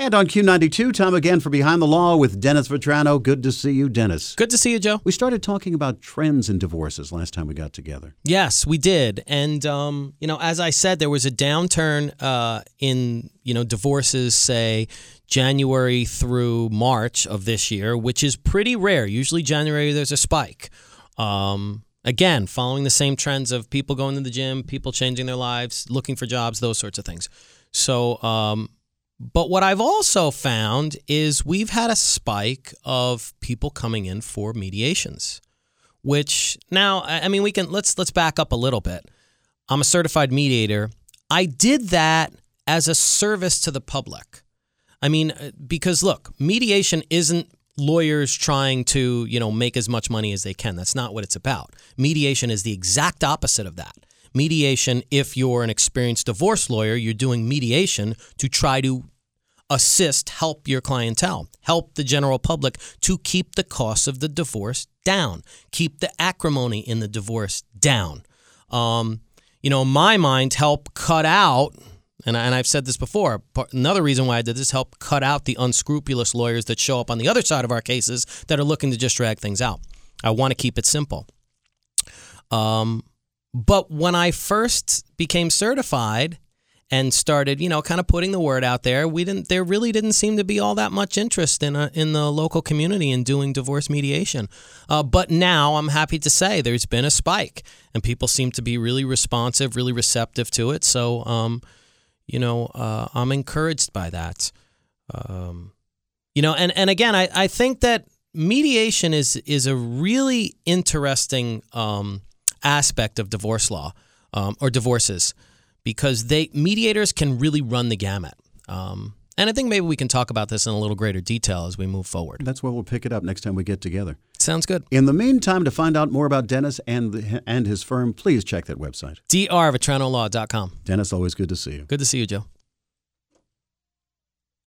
And on Q92, time again for Behind the Law with Dennis Vetrano. Good to see you, Dennis. Good to see you, Joe. We started talking about trends in divorces last time we got together. Yes, we did. And, um, you know, as I said, there was a downturn uh, in, you know, divorces, say, January through March of this year, which is pretty rare. Usually, January, there's a spike. Um, again, following the same trends of people going to the gym, people changing their lives, looking for jobs, those sorts of things. So, um, but what I've also found is we've had a spike of people coming in for mediations, which now I mean we can let's let's back up a little bit. I'm a certified mediator. I did that as a service to the public. I mean uh, because look, mediation isn't lawyers trying to, you know, make as much money as they can. That's not what it's about. Mediation is the exact opposite of that. Mediation, if you're an experienced divorce lawyer, you're doing mediation to try to assist, help your clientele, help the general public to keep the costs of the divorce down, keep the acrimony in the divorce down. Um, you know, my mind, help cut out, and, I, and I've said this before, another reason why I did this, help cut out the unscrupulous lawyers that show up on the other side of our cases that are looking to just drag things out. I want to keep it simple. Um, but when I first became certified, and started, you know, kind of putting the word out there. We didn't. There really didn't seem to be all that much interest in a, in the local community in doing divorce mediation. Uh, but now I'm happy to say there's been a spike, and people seem to be really responsive, really receptive to it. So, um, you know, uh, I'm encouraged by that. Um, you know, and and again, I, I think that mediation is is a really interesting um, aspect of divorce law um, or divorces because they mediators can really run the gamut. Um, and I think maybe we can talk about this in a little greater detail as we move forward. That's where we'll pick it up next time we get together. Sounds good. In the meantime, to find out more about Dennis and the, and his firm, please check that website. drvetranolaw.com. Dennis, always good to see you. Good to see you, Joe.